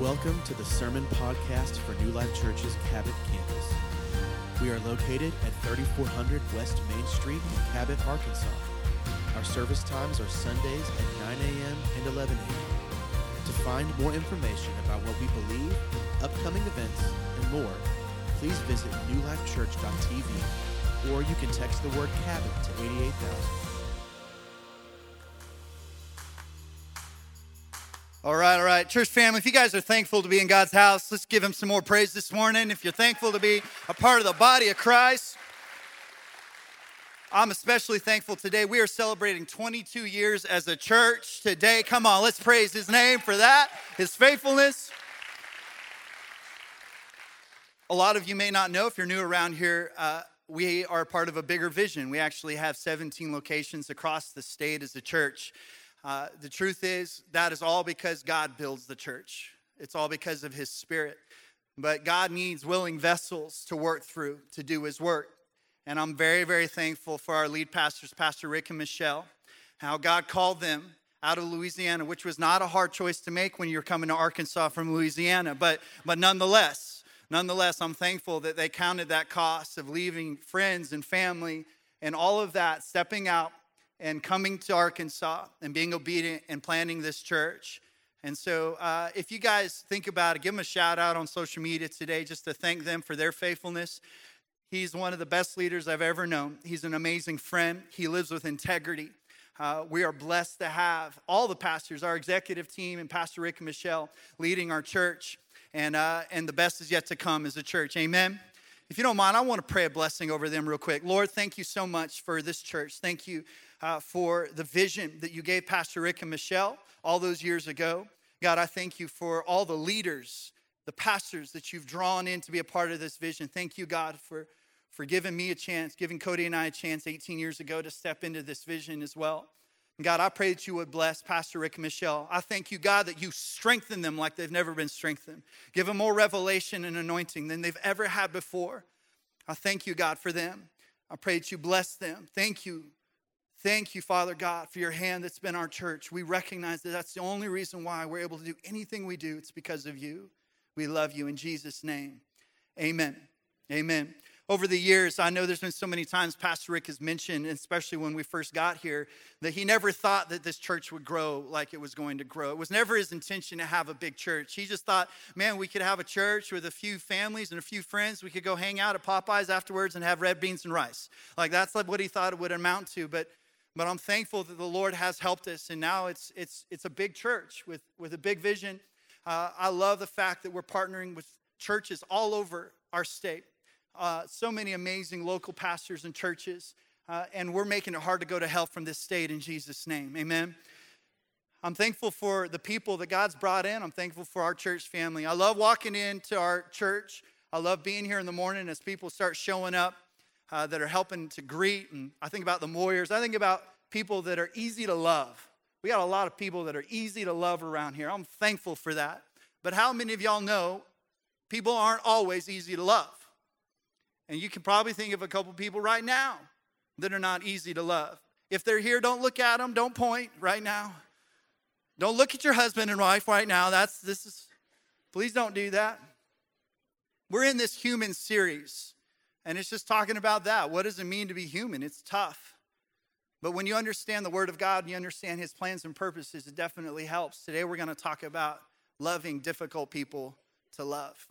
Welcome to the Sermon Podcast for New Life Church's Cabot campus. We are located at 3400 West Main Street in Cabot, Arkansas. Our service times are Sundays at 9 a.m. and 11 a.m. To find more information about what we believe, upcoming events, and more, please visit newlifechurch.tv or you can text the word Cabot to 88000. All right, all right. Church family, if you guys are thankful to be in God's house, let's give Him some more praise this morning. If you're thankful to be a part of the body of Christ, I'm especially thankful today. We are celebrating 22 years as a church today. Come on, let's praise His name for that, His faithfulness. A lot of you may not know if you're new around here. Uh, we are part of a bigger vision. We actually have 17 locations across the state as a church. Uh, the truth is, that is all because God builds the church. It's all because of His Spirit. But God needs willing vessels to work through to do His work. And I'm very, very thankful for our lead pastors, Pastor Rick and Michelle, how God called them out of Louisiana, which was not a hard choice to make when you're coming to Arkansas from Louisiana. But, but nonetheless, nonetheless, I'm thankful that they counted that cost of leaving friends and family and all of that, stepping out and coming to Arkansas and being obedient and planting this church. And so, uh, if you guys think about it, give them a shout out on social media today just to thank them for their faithfulness. He's one of the best leaders I've ever known. He's an amazing friend. He lives with integrity. Uh, we are blessed to have all the pastors, our executive team, and Pastor Rick and Michelle leading our church. And, uh, and the best is yet to come as a church. Amen. If you don't mind, I want to pray a blessing over them real quick. Lord, thank you so much for this church. Thank you uh, for the vision that you gave Pastor Rick and Michelle all those years ago. God, I thank you for all the leaders, the pastors that you've drawn in to be a part of this vision. Thank you, God, for, for giving me a chance, giving Cody and I a chance 18 years ago to step into this vision as well. And God, I pray that you would bless Pastor Rick and Michelle. I thank you, God, that you strengthen them like they've never been strengthened. Give them more revelation and anointing than they've ever had before. I thank you, God, for them. I pray that you bless them. Thank you Thank you, Father God, for your hand that's been our church. We recognize that that's the only reason why we're able to do anything we do. It's because of you. We love you in Jesus' name. Amen. Amen. Over the years, I know there's been so many times Pastor Rick has mentioned, especially when we first got here, that he never thought that this church would grow like it was going to grow. It was never his intention to have a big church. He just thought, man, we could have a church with a few families and a few friends. We could go hang out at Popeyes afterwards and have red beans and rice. Like that's like what he thought it would amount to. But but I'm thankful that the Lord has helped us, and now it's, it's, it's a big church with, with a big vision. Uh, I love the fact that we're partnering with churches all over our state. Uh, so many amazing local pastors and churches, uh, and we're making it hard to go to hell from this state in Jesus' name. Amen. I'm thankful for the people that God's brought in. I'm thankful for our church family. I love walking into our church. I love being here in the morning as people start showing up uh, that are helping to greet. And I think about the warriors. I think about people that are easy to love. We got a lot of people that are easy to love around here. I'm thankful for that. But how many of y'all know people aren't always easy to love? And you can probably think of a couple people right now that are not easy to love. If they're here, don't look at them, don't point right now. Don't look at your husband and wife right now. That's this is please don't do that. We're in this human series and it's just talking about that. What does it mean to be human? It's tough. But when you understand the Word of God and you understand His plans and purposes, it definitely helps. Today we're going to talk about loving difficult people to love.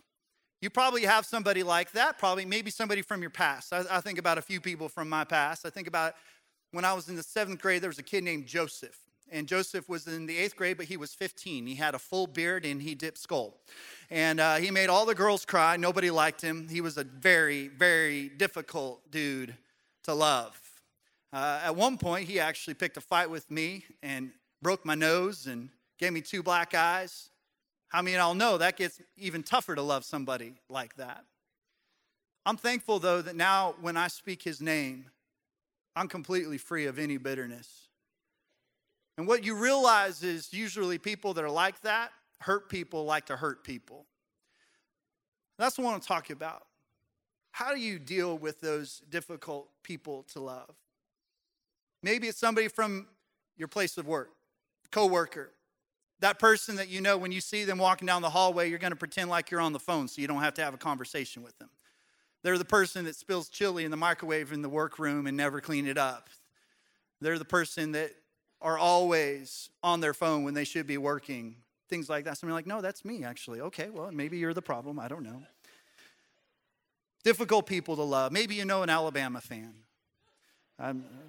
You probably have somebody like that, probably maybe somebody from your past. I, I think about a few people from my past. I think about when I was in the seventh grade, there was a kid named Joseph. And Joseph was in the eighth grade, but he was 15. He had a full beard and he dipped Skoal. And uh, he made all the girls cry. Nobody liked him. He was a very, very difficult dude to love. Uh, at one point, he actually picked a fight with me and broke my nose and gave me two black eyes. How I many I'll know that gets even tougher to love somebody like that? I'm thankful, though, that now when I speak his name, I'm completely free of any bitterness. And what you realize is usually people that are like that hurt people like to hurt people. That's what I want to talk about. How do you deal with those difficult people to love? Maybe it's somebody from your place of work, coworker, That person that you know when you see them walking down the hallway, you're going to pretend like you're on the phone so you don't have to have a conversation with them. They're the person that spills chili in the microwave in the workroom and never clean it up. They're the person that are always on their phone when they should be working. Things like that. Somebody like, no, that's me actually. Okay, well, maybe you're the problem. I don't know. Difficult people to love. Maybe you know an Alabama fan. I'm, uh,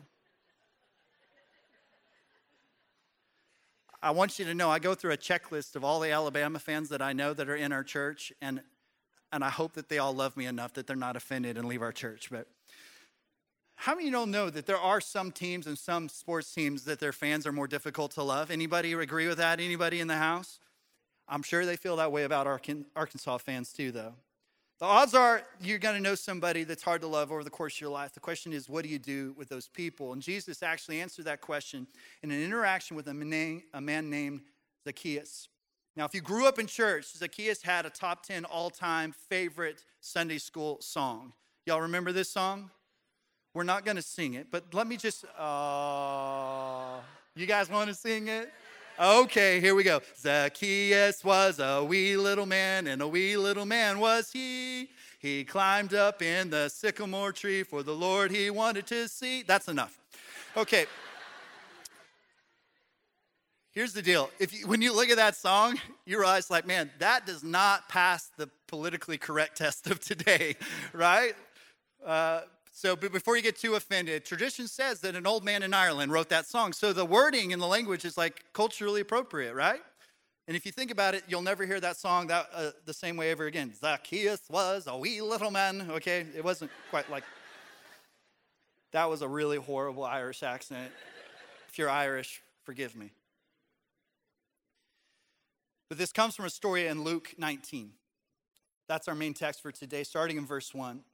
I want you to know I go through a checklist of all the Alabama fans that I know that are in our church, and, and I hope that they all love me enough that they're not offended and leave our church. But how many of you don't know that there are some teams and some sports teams that their fans are more difficult to love? Anybody agree with that? Anybody in the house? I'm sure they feel that way about Arkansas fans too, though. The odds are you're going to know somebody that's hard to love over the course of your life. The question is, what do you do with those people? And Jesus actually answered that question in an interaction with a man, a man named Zacchaeus. Now, if you grew up in church, Zacchaeus had a top 10 all time favorite Sunday school song. Y'all remember this song? We're not going to sing it, but let me just. Uh, you guys want to sing it? Okay, here we go. Zacchaeus was a wee little man, and a wee little man was he. He climbed up in the sycamore tree for the Lord he wanted to see. That's enough. Okay. Here's the deal. If you, when you look at that song, you realize, like, man, that does not pass the politically correct test of today, right? Uh, so, but before you get too offended, tradition says that an old man in Ireland wrote that song. So the wording and the language is like culturally appropriate, right? And if you think about it, you'll never hear that song that uh, the same way ever again. Zacchaeus was a wee little man. Okay, it wasn't quite like. That was a really horrible Irish accent. If you're Irish, forgive me. But this comes from a story in Luke 19. That's our main text for today, starting in verse 1.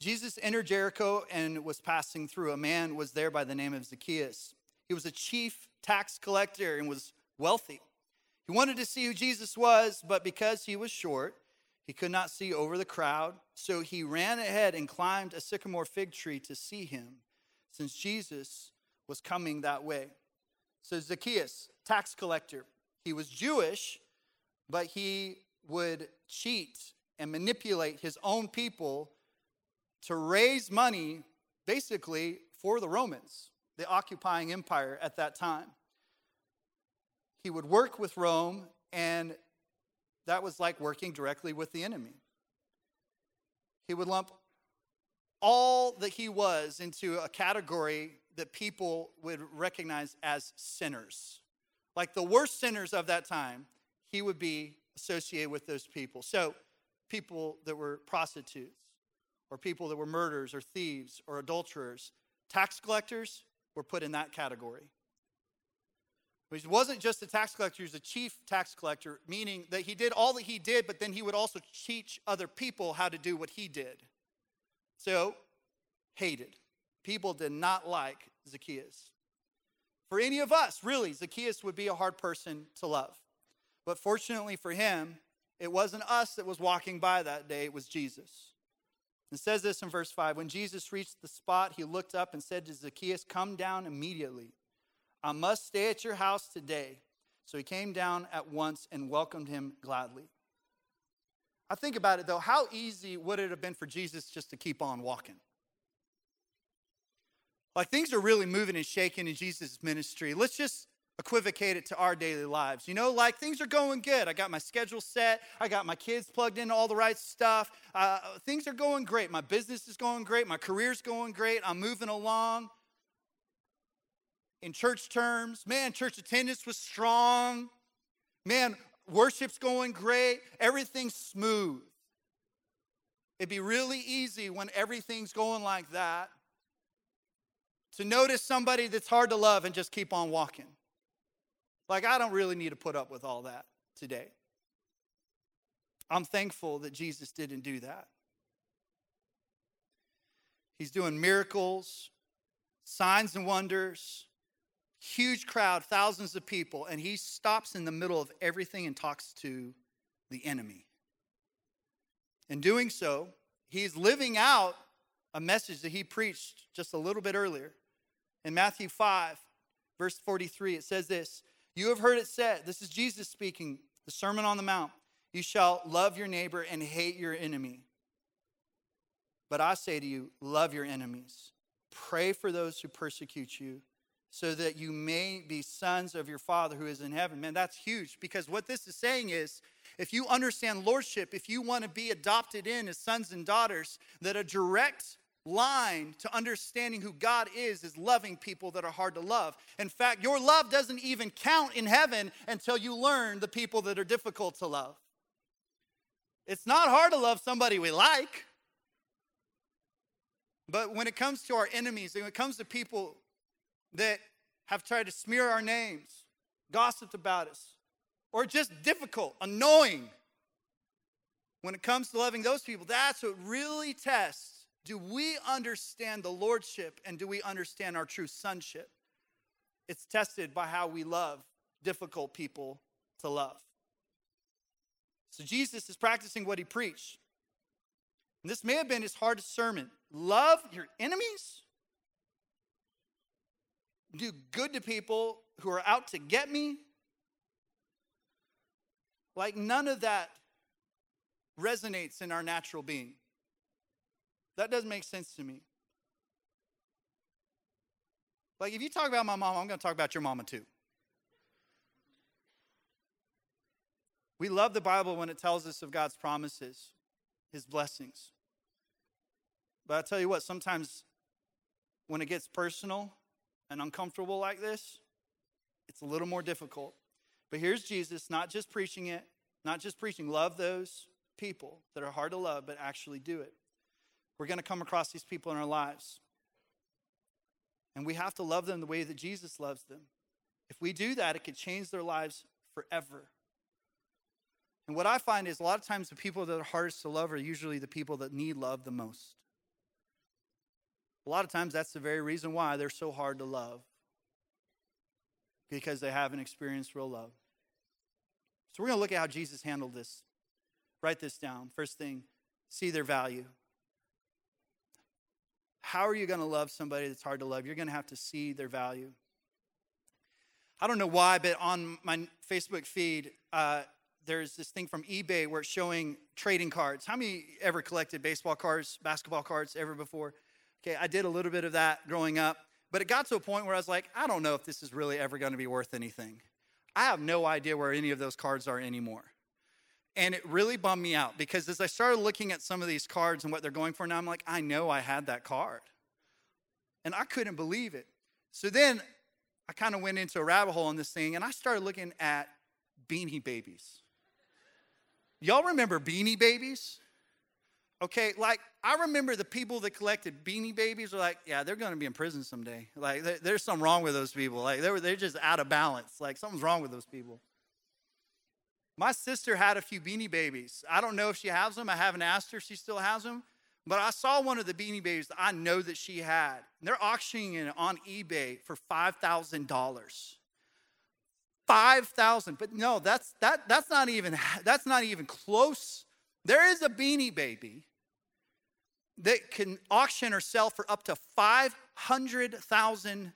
Jesus entered Jericho and was passing through. A man was there by the name of Zacchaeus. He was a chief tax collector and was wealthy. He wanted to see who Jesus was, but because he was short, he could not see over the crowd. So he ran ahead and climbed a sycamore fig tree to see him, since Jesus was coming that way. So Zacchaeus, tax collector, he was Jewish, but he would cheat and manipulate his own people to raise money basically for the Romans, the occupying empire at that time. He would work with Rome, and that was like working directly with the enemy. He would lump all that he was into a category that people would recognize as sinners. Like the worst sinners of that time, he would be associated with those people. So, people that were prostitutes, or people that were murderers or thieves or adulterers. Tax collectors were put in that category. But he wasn't just a tax collector, he was a chief tax collector, meaning that he did all that he did, but then he would also teach other people how to do what he did. So, hated. People did not like Zacchaeus. For any of us, really, Zacchaeus would be a hard person to love. But fortunately for him, it wasn't us that was walking by that day, it was Jesus. It says this in verse 5 When Jesus reached the spot, he looked up and said to Zacchaeus, Come down immediately. I must stay at your house today. So he came down at once and welcomed him gladly. I think about it though, how easy would it have been for Jesus just to keep on walking? Like things are really moving and shaking in Jesus' ministry. Let's just equivocate it to our daily lives. You know, like things are going good. I got my schedule set. I got my kids plugged into all the right stuff. Uh, things are going great. My business is going great. My career's going great. I'm moving along. In church terms, man, church attendance was strong. Man, worship's going great. Everything's smooth. It'd be really easy when everything's going like that to notice somebody that's hard to love and just keep on walking. Like, I don't really need to put up with all that today. I'm thankful that Jesus didn't do that. He's doing miracles, signs and wonders, huge crowd, thousands of people, and he stops in the middle of everything and talks to the enemy. In doing so, he's living out a message that he preached just a little bit earlier. In Matthew 5, verse 43, it says this You have heard it said, this is Jesus speaking, the Sermon on the Mount. You shall love your neighbor and hate your enemy. But I say to you, love your enemies. Pray for those who persecute you, so that you may be sons of your Father who is in heaven. Man, that's huge because what this is saying is if you understand lordship, if you want to be adopted in as sons and daughters, that a direct line to understanding who God is is loving people that are hard to love. In fact, your love doesn't even count in heaven until you learn the people that are difficult to love. It's not hard to love somebody we like. But when it comes to our enemies, when it comes to people that have tried to smear our names, gossiped about us, or just difficult, annoying, when it comes to loving those people, that's what really tests do we understand the lordship and do we understand our true sonship? It's tested by how we love difficult people to love. So Jesus is practicing what he preached. And this may have been his hardest sermon. Love your enemies. Do good to people who are out to get me. Like none of that resonates in our natural being. That doesn't make sense to me. Like, if you talk about my mom, I'm going to talk about your mama too. We love the Bible when it tells us of God's promises, His blessings. But I tell you what, sometimes when it gets personal and uncomfortable like this, it's a little more difficult. But here's Jesus, not just preaching it, not just preaching, love those people that are hard to love, but actually do it. We're going to come across these people in our lives. And we have to love them the way that Jesus loves them. If we do that, it could change their lives forever. And what I find is a lot of times the people that are hardest to love are usually the people that need love the most. A lot of times that's the very reason why they're so hard to love because they haven't experienced real love. So we're going to look at how Jesus handled this. Write this down. First thing, see their value. How are you going to love somebody that's hard to love? You're going to have to see their value. I don't know why, but on my Facebook feed, uh, there's this thing from eBay where it's showing trading cards. How many ever collected baseball cards, basketball cards ever before? Okay, I did a little bit of that growing up, but it got to a point where I was like, I don't know if this is really ever going to be worth anything. I have no idea where any of those cards are anymore. And it really bummed me out because as I started looking at some of these cards and what they're going for now, I'm like, I know I had that card. And I couldn't believe it. So then I kind of went into a rabbit hole on this thing and I started looking at beanie babies. Y'all remember beanie babies? Okay, like I remember the people that collected beanie babies were like, yeah, they're going to be in prison someday. Like, there's something wrong with those people. Like, they they're just out of balance. Like, something's wrong with those people. My sister had a few beanie babies. I don't know if she has them. I haven't asked her if she still has them. But I saw one of the beanie babies that I know that she had. They're auctioning it on eBay for $5,000. 5,000. But no, that's that that's not even that's not even close. There is a beanie baby that can auction or sell for up to $500,000.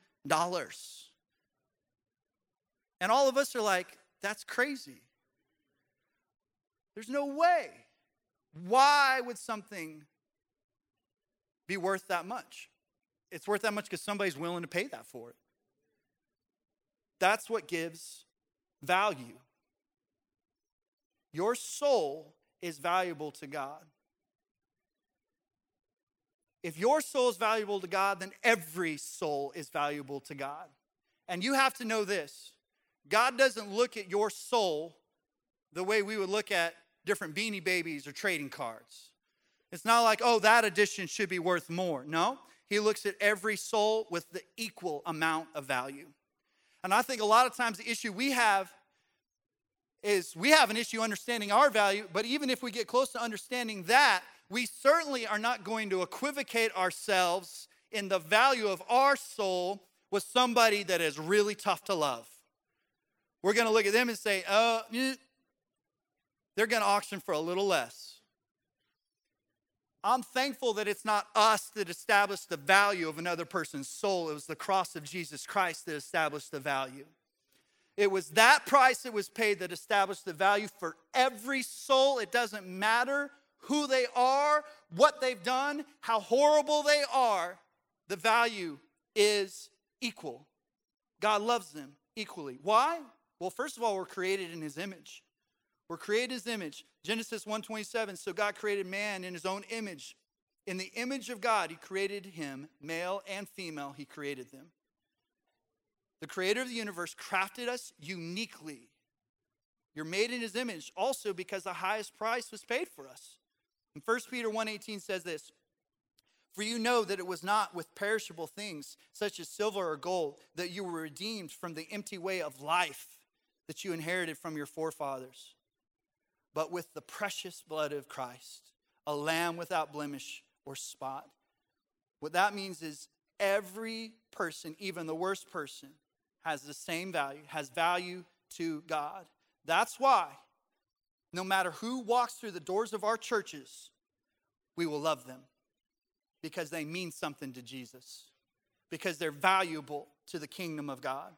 And all of us are like, that's crazy. There's no way. Why would something be worth that much? It's worth that much because somebody's willing to pay that for it. That's what gives value. Your soul is valuable to God. If your soul is valuable to God, then every soul is valuable to God. And you have to know this God doesn't look at your soul the way we would look at different beanie babies or trading cards. It's not like, oh, that edition should be worth more. No, he looks at every soul with the equal amount of value. And I think a lot of times the issue we have is we have an issue understanding our value, but even if we get close to understanding that, we certainly are not going to equivocate ourselves in the value of our soul with somebody that is really tough to love. We're going to look at them and say, oh, they're going to auction for a little less. I'm thankful that it's not us that established the value of another person's soul. It was the cross of Jesus Christ that established the value. It was that price that was paid that established the value for every soul. It doesn't matter who they are, what they've done, how horrible they are, the value is equal. God loves them equally. Why? Well, first of all, we're created in his image. We're created in his image. Genesis 1:27, so God created man in his own image. In the image of God, he created him, male and female, he created them. The creator of the universe crafted us uniquely. You're made in his image also because the highest price was paid for us. And 1 Peter 1:18 says this, "For you know that it was not with perishable things such as silver or gold that you were redeemed from the empty way of life that you inherited from your forefathers, but with the precious blood of Christ, a lamb without blemish or spot." What that means is every person, even the worst person, has the same value, has value to God. That's why, no matter who walks through the doors of our churches, we will love them because they mean something to Jesus, because they're valuable to the kingdom of God.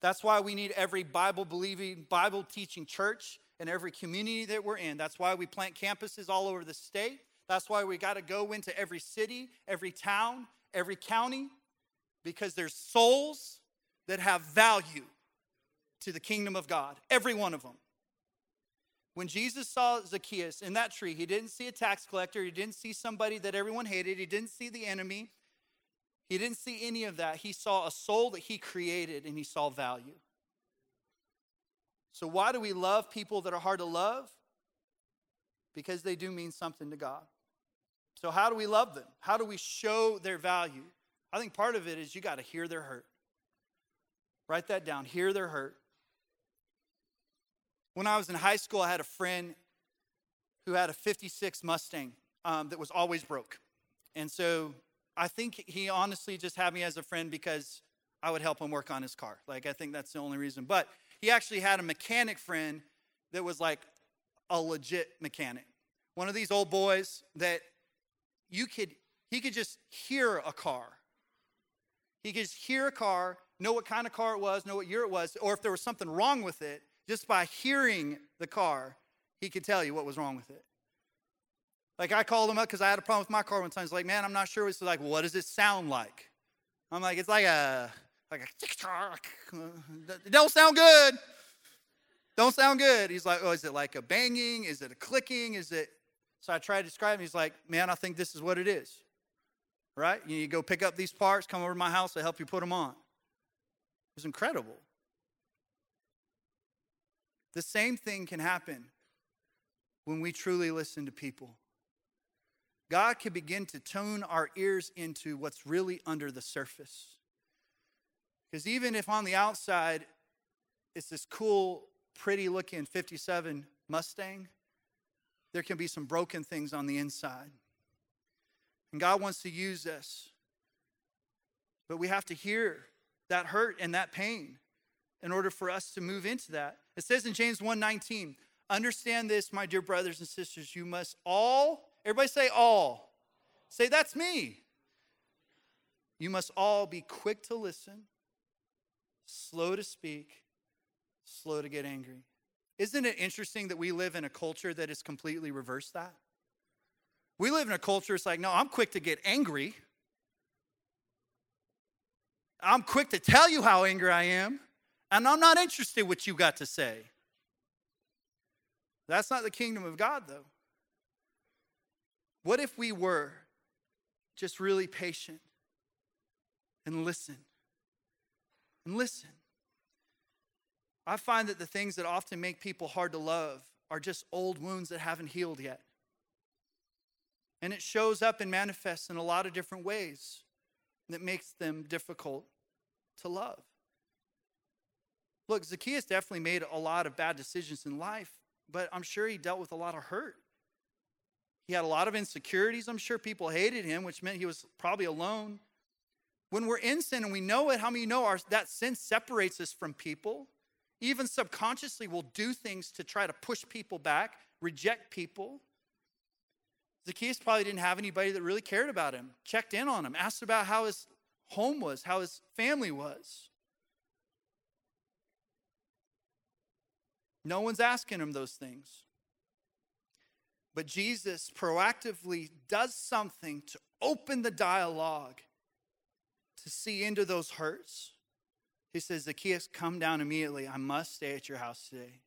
That's why we need every Bible believing, Bible teaching church in every community that we're in. That's why we plant campuses all over the state. That's why we got to go into every city, every town, every county, because there's souls that have value to the kingdom of God, every one of them. When Jesus saw Zacchaeus in that tree, he didn't see a tax collector, he didn't see somebody that everyone hated, he didn't see the enemy, he didn't see any of that. He saw a soul that he created and he saw value. So, why do we love people that are hard to love? Because they do mean something to God. So, how do we love them? How do we show their value? I think part of it is you got to hear their hurt. Write that down. Hear their hurt. When I was in high school, I had a friend who had a 56 Mustang um, that was always broke. And so I think he honestly just had me as a friend because I would help him work on his car. Like, I think that's the only reason. But he actually had a mechanic friend that was like a legit mechanic. One of these old boys that you could, he could just hear a car. He could just hear a car know what kind of car it was, know what year it was, or if there was something wrong with it, just by hearing the car, he could tell you what was wrong with it. Like I called him up because I had a problem with my car one time. He's like, man, I'm not sure. He's like, what does it sound like? I'm like, it's like a like don't sound good. Don't sound good. He's like, oh, is it like a banging? Is it a clicking? Is it? So I try to describe him. He's like, man, I think this is what it is. Right? You go pick up these parts, come over to my house, I'll help you put them on. It was incredible. The same thing can happen when we truly listen to people. God can begin to tone our ears into what's really under the surface. Because even if on the outside it's this cool, pretty looking 57 Mustang, there can be some broken things on the inside. And God wants to use us. But we have to hear that hurt and that pain in order for us to move into that. It says in James 1:19, understand this, my dear brothers and sisters, you must all, everybody say all. Say that's me. You must all be quick to listen, slow to speak, slow to get angry. Isn't it interesting that we live in a culture that is completely reversed that? We live in a culture it's like, no, I'm quick to get angry. I'm quick to tell you how angry I am, and I'm not interested in what you got to say. That's not the kingdom of God, though. What if we were just really patient and listen? And listen. I find that the things that often make people hard to love are just old wounds that haven't healed yet. And it shows up and manifests in a lot of different ways that makes them difficult to love. Look, Zacchaeus definitely made a lot of bad decisions in life, but I'm sure he dealt with a lot of hurt. He had a lot of insecurities. I'm sure people hated him, which meant he was probably alone. When we're in sin and we know it, how many know our, that sin separates us from people? Even subconsciously, we'll do things to try to push people back, reject people. Zacchaeus probably didn't have anybody that really cared about him, checked in on him, asked about how his home was, how his family was. No one's asking him those things. But Jesus proactively does something to open the dialogue to see into those hurts. He says, Zacchaeus, come down immediately. I must stay at your house today.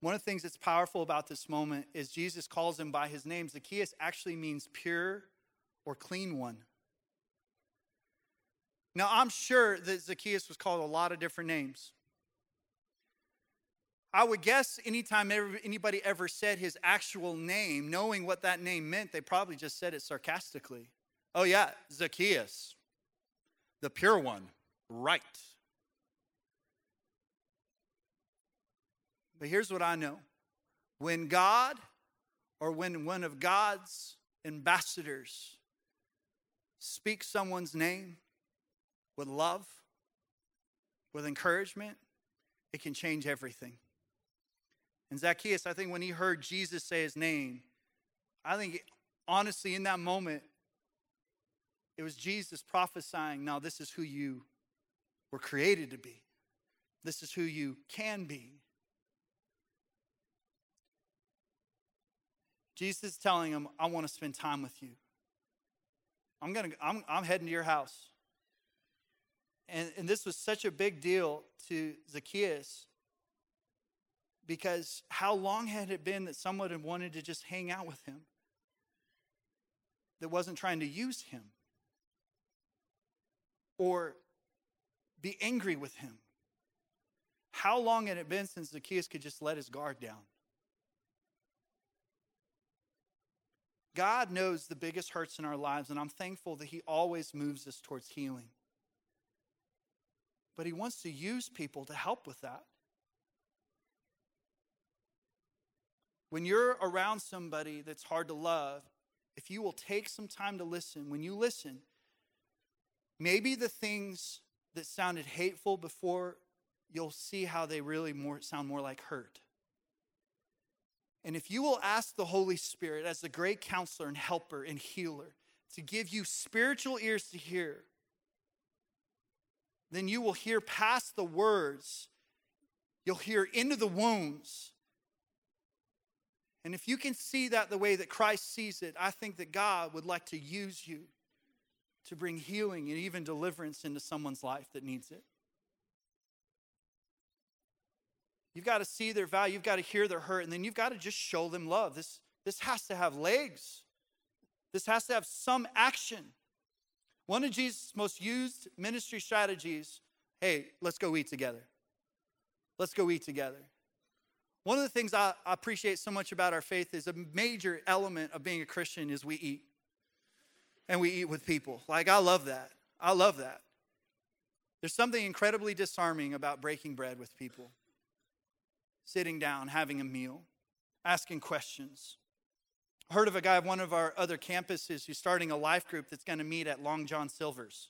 One of the things that's powerful about this moment is Jesus calls him by his name. Zacchaeus actually means pure or clean one. Now, I'm sure that Zacchaeus was called a lot of different names. I would guess anytime anybody ever said his actual name, knowing what that name meant, they probably just said it sarcastically. Oh, yeah, Zacchaeus, the pure one, right. But here's what I know when God or when one of God's ambassadors speaks someone's name with love, with encouragement, it can change everything. And Zacchaeus, I think when he heard Jesus say his name, I think honestly in that moment, it was Jesus prophesying, now this is who you were created to be. This is who you can be. Jesus is telling him, I want to spend time with you. I'm, gonna, I'm, I'm heading to your house. And, and this was such a big deal to Zacchaeus because how long had it been that someone had wanted to just hang out with him that wasn't trying to use him or be angry with him? How long had it been since Zacchaeus could just let his guard down? God knows the biggest hurts in our lives, and I'm thankful that He always moves us towards healing. But He wants to use people to help with that. When you're around somebody that's hard to love, if you will take some time to listen, when you listen, maybe the things that sounded hateful before, you'll see how they really more, sound more like hurt. And if you will ask the Holy Spirit as the great counselor and helper and healer to give you spiritual ears to hear, then you will hear past the words. You'll hear into the wounds. And if you can see that the way that Christ sees it, I think that God would like to use you to bring healing and even deliverance into someone's life that needs it. You've got to see their value. You've got to hear their hurt. And then you've got to just show them love. This, this has to have legs, this has to have some action. One of Jesus' most used ministry strategies hey, let's go eat together. Let's go eat together. One of the things I appreciate so much about our faith is a major element of being a Christian is we eat. And we eat with people. Like, I love that. I love that. There's something incredibly disarming about breaking bread with people sitting down, having a meal, asking questions. I heard of a guy at one of our other campuses who's starting a life group that's going to meet at Long John Silver's.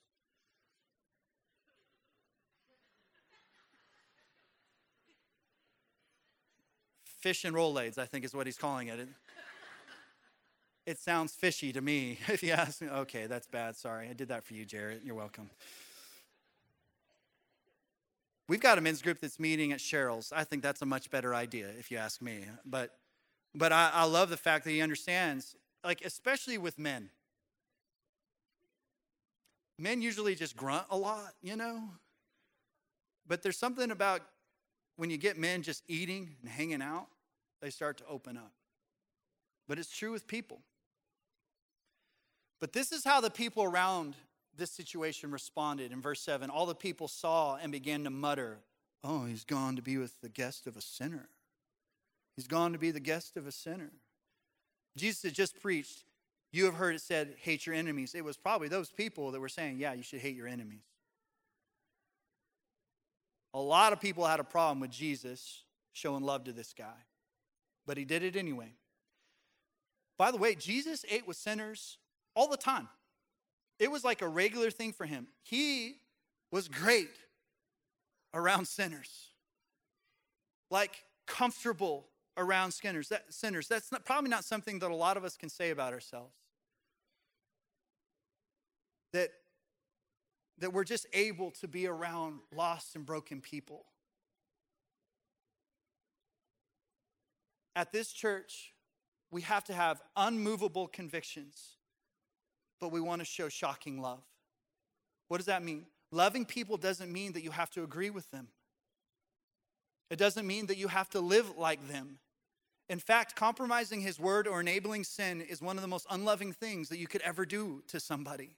Fish and Rolaids, I think is what he's calling it. It. Sounds fishy to me. If you ask me, okay, that's bad. Sorry. I did that for you, Jarrett. You're welcome. We've got a men's group that's meeting at Cheryl's. I think that's a much better idea, if you ask me. But, but I, I love the fact that he understands, like, especially with men. Men usually just grunt a lot, you know? But there's something about when you get men just eating and hanging out, they start to open up. But it's true with people. But this is how the people around this situation responded. In verse 7 all the people saw and began to mutter oh he's gone to be with the guest of a sinner. He's gone to be the guest of a sinner. Jesus had just preached. You have heard it said hate your enemies. It was probably those people that were saying yeah you should hate your enemies. A lot of people had a problem with jesus showing love to this guy but he did it anyway. By the way jesus ate with sinners all the time it was like a regular thing for him. He was great around sinners, like comfortable around sinners. That, sinners. That's not, probably not something that a lot of us can say about ourselves. That, that we're just able to be around lost and broken people. at this church, we have to have unmovable convictions, but we want to show shocking love. What does that mean? Loving people doesn't mean that you have to agree with them. It doesn't mean that you have to live like them. In fact, compromising his word or enabling sin is one of the most unloving things that you could ever do to somebody.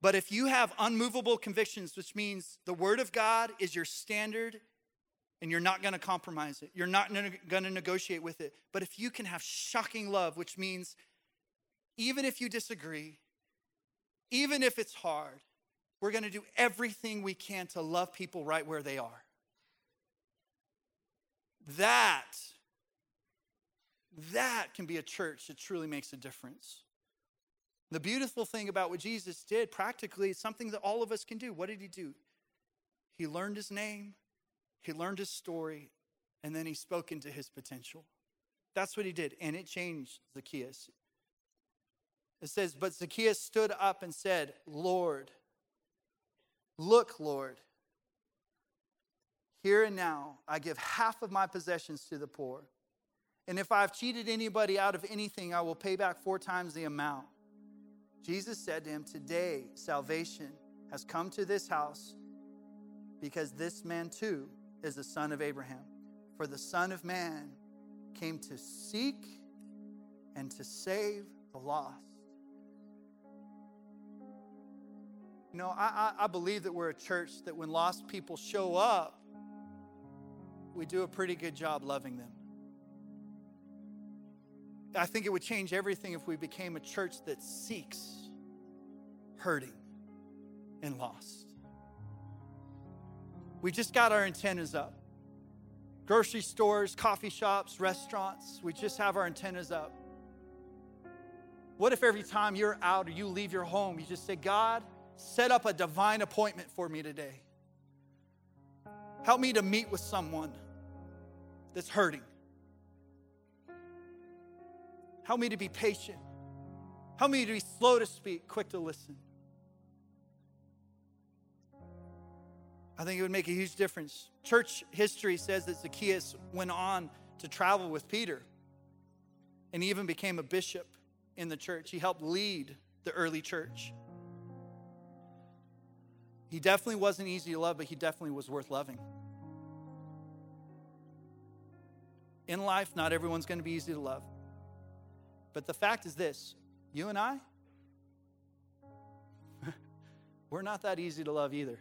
But if you have unmovable convictions, which means the word of God is your standard and you're not going to compromise it, you're not going to negotiate with it. But if you can have shocking love, which means even if you disagree, even if it's hard, we're going to do everything we can to love people right where they are. That, that can be a church that truly makes a difference. The beautiful thing about what Jesus did practically is something that all of us can do. What did he do? He learned his name, he learned his story, and then he spoke into his potential. That's what he did, and it changed Zacchaeus. It says, But Zacchaeus stood up and said, Lord, look, Lord, here and now, I give half of my possessions to the poor. And if I've cheated anybody out of anything, I will pay back four times the amount. Jesus said to him, Today salvation has come to this house because this man too is the son of Abraham. For the Son of Man came to seek and to save the lost. You know, I, I, I believe that we're a church that when lost people show up, we do a pretty good job loving them. I think it would change everything if we became a church that seeks hurting and lost. We just got our antennas up. Grocery stores, coffee shops, restaurants, we just have our antennas up. What if every time you're out or you leave your home, you just say, God, set up a divine appointment for me today? Help me to meet with someone that's hurting. Help me to be patient. Help me to be slow to speak, quick to listen. I think it would make a huge difference. Church history says that Zacchaeus went on to travel with Peter and he even became a bishop in the church. He helped lead the early church. He definitely wasn't easy to love, but he definitely was worth loving. in life, not everyone's going to be easy to love. But the fact is this you and I, we're not that easy to love either.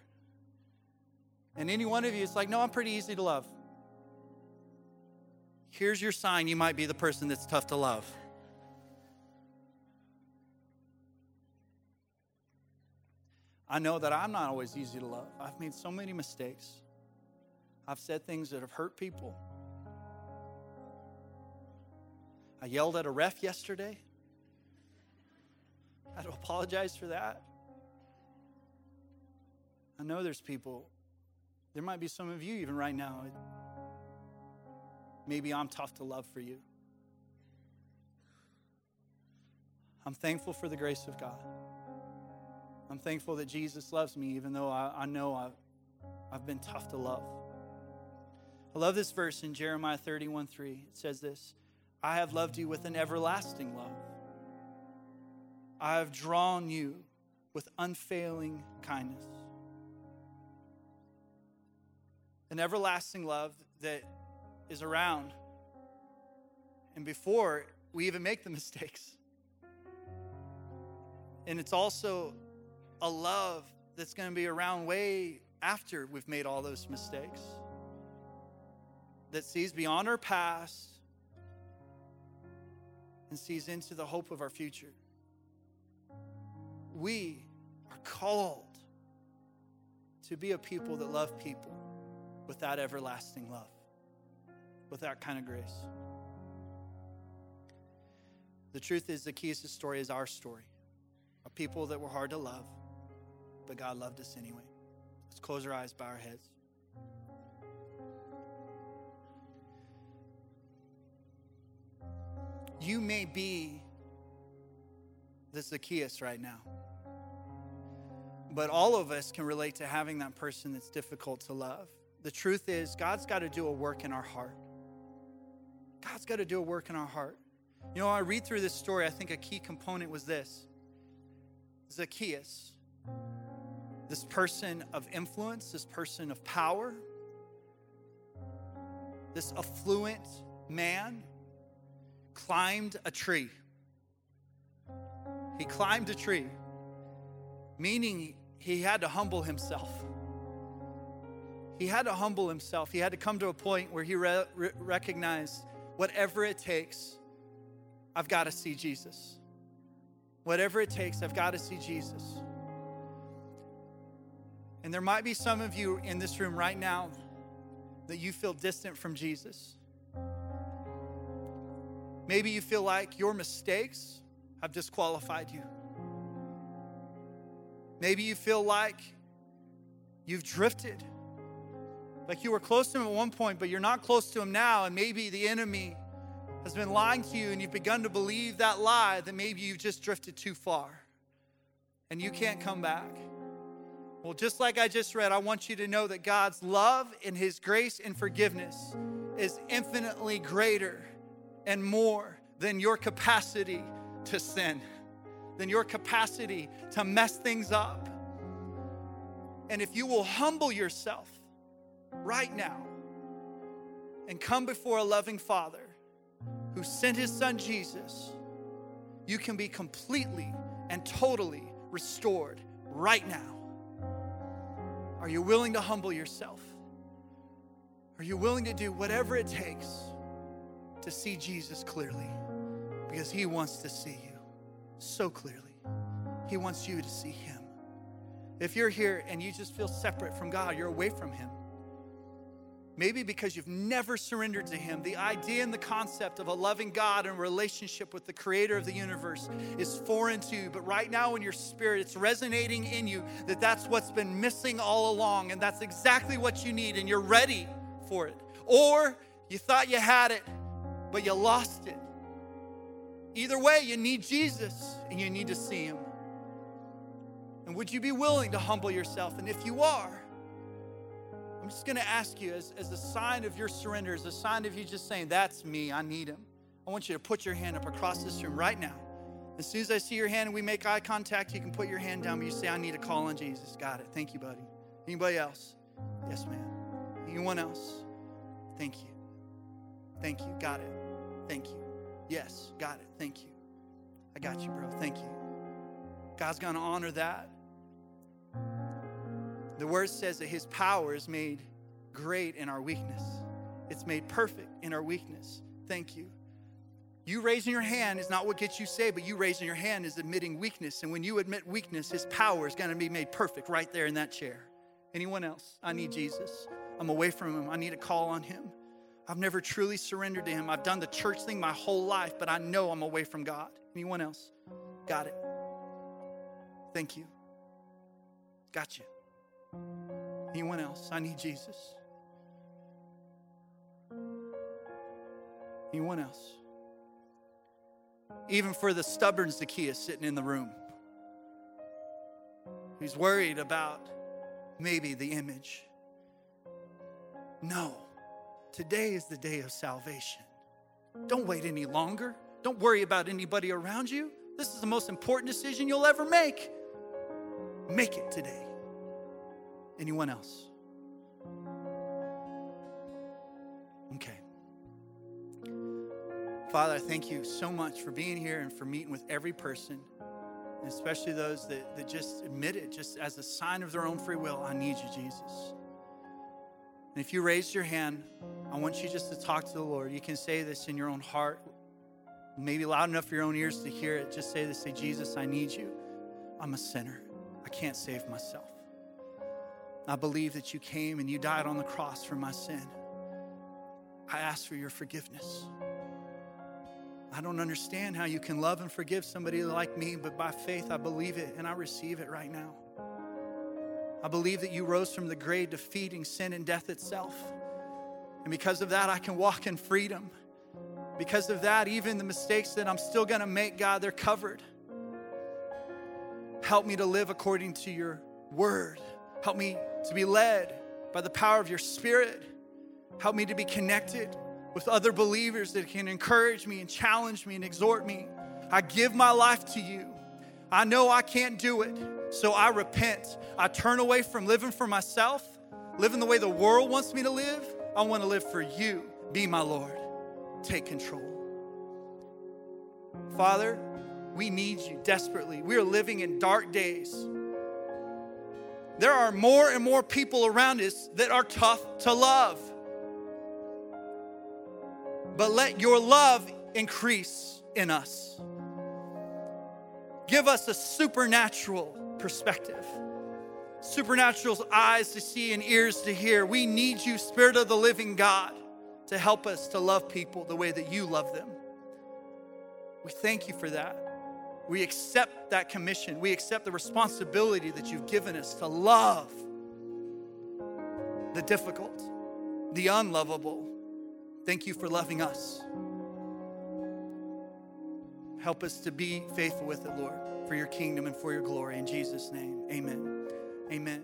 And any one of you, it's like, no, I'm pretty easy to love. Here's your sign you might be the person that's tough to love. I know that I'm not always easy to love. I've made so many mistakes. I've said things that have hurt people. I yelled at a ref yesterday. I had to apologize for that. I know there's people, there might be some of you even right now. Maybe I'm tough to love for you. I'm thankful for the grace of God. I'm thankful that Jesus loves me, even though I, I know I've, I've been tough to love. I love this verse in Jeremiah 31 3. It says this I have loved you with an everlasting love. I have drawn you with unfailing kindness. An everlasting love that is around and before we even make the mistakes. And it's also a love that's going to be around way after we've made all those mistakes, that sees beyond our past and sees into the hope of our future. We are called to be a people that love people with that everlasting love, with that kind of grace. The truth is, Zacchaeus' story is our story. A people that were hard to love, but God loved us anyway. Let's close our eyes, bow our heads. You may be the Zacchaeus right now. But all of us can relate to having that person that's difficult to love. The truth is, God's got to do a work in our heart. God's got to do a work in our heart. You know, I read through this story, I think a key component was this Zacchaeus, this person of influence, this person of power, this affluent man climbed a tree. He climbed a tree, meaning he had to humble himself. He had to humble himself. He had to come to a point where he re- re- recognized whatever it takes, I've got to see Jesus. Whatever it takes, I've got to see Jesus. And there might be some of you in this room right now that you feel distant from Jesus. Maybe you feel like your mistakes have disqualified you. Maybe you feel like you've drifted. Like you were close to him at one point, but you're not close to him now, and maybe the enemy has been lying to you, and you've begun to believe that lie that maybe you've just drifted too far and you can't come back. Well, just like I just read, I want you to know that God's love and His grace and forgiveness is infinitely greater and more than your capacity to sin, than your capacity to mess things up. And if you will humble yourself right now and come before a loving Father who sent His Son Jesus, you can be completely and totally restored right now. Are you willing to humble yourself? Are you willing to do whatever it takes to see Jesus clearly? Because He wants to see you so clearly. He wants you to see Him. If you're here and you just feel separate from God, you're away from Him. Maybe because you've never surrendered to Him. The idea and the concept of a loving God and relationship with the Creator of the universe is foreign to you. But right now in your spirit, it's resonating in you that that's what's been missing all along, and that's exactly what you need, and you're ready for it. Or you thought you had it, but you lost it. Either way, you need Jesus and you need to see Him. And would you be willing to humble yourself? And if you are, I'm just going to ask you, as, as a sign of your surrender, as a sign of you just saying, That's me, I need him. I want you to put your hand up across this room right now. As soon as I see your hand and we make eye contact, you can put your hand down, but you say, I need to call on Jesus. Got it. Thank you, buddy. Anybody else? Yes, ma'am. Anyone else? Thank you. Thank you. Got it. Thank you. Yes, got it. Thank you. I got you, bro. Thank you. God's going to honor that. The word says that his power is made great in our weakness. It's made perfect in our weakness. Thank you. You raising your hand is not what gets you saved, but you raising your hand is admitting weakness. And when you admit weakness, his power is going to be made perfect right there in that chair. Anyone else? I need Jesus. I'm away from him. I need to call on him. I've never truly surrendered to him. I've done the church thing my whole life, but I know I'm away from God. Anyone else? Got it. Thank you. Got you. Anyone else? I need Jesus. Anyone else? Even for the stubborn Zacchaeus sitting in the room. He's worried about maybe the image. No, today is the day of salvation. Don't wait any longer. Don't worry about anybody around you. This is the most important decision you'll ever make. Make it today. Anyone else? Okay. Father, I thank you so much for being here and for meeting with every person, especially those that, that just admit it, just as a sign of their own free will. I need you, Jesus. And if you raise your hand, I want you just to talk to the Lord. You can say this in your own heart, maybe loud enough for your own ears to hear it. Just say this say, Jesus, I need you. I'm a sinner. I can't save myself. I believe that you came and you died on the cross for my sin. I ask for your forgiveness. I don't understand how you can love and forgive somebody like me, but by faith I believe it and I receive it right now. I believe that you rose from the grave, defeating sin and death itself. And because of that, I can walk in freedom. Because of that, even the mistakes that I'm still gonna make, God, they're covered. Help me to live according to your word. Help me to be led by the power of your spirit. Help me to be connected with other believers that can encourage me and challenge me and exhort me. I give my life to you. I know I can't do it, so I repent. I turn away from living for myself, living the way the world wants me to live. I want to live for you. Be my Lord. Take control. Father, we need you desperately. We are living in dark days. There are more and more people around us that are tough to love. But let your love increase in us. Give us a supernatural perspective, supernatural eyes to see and ears to hear. We need you, Spirit of the living God, to help us to love people the way that you love them. We thank you for that. We accept that commission. We accept the responsibility that you've given us to love the difficult, the unlovable. Thank you for loving us. Help us to be faithful with it, Lord, for your kingdom and for your glory. In Jesus' name, amen. Amen.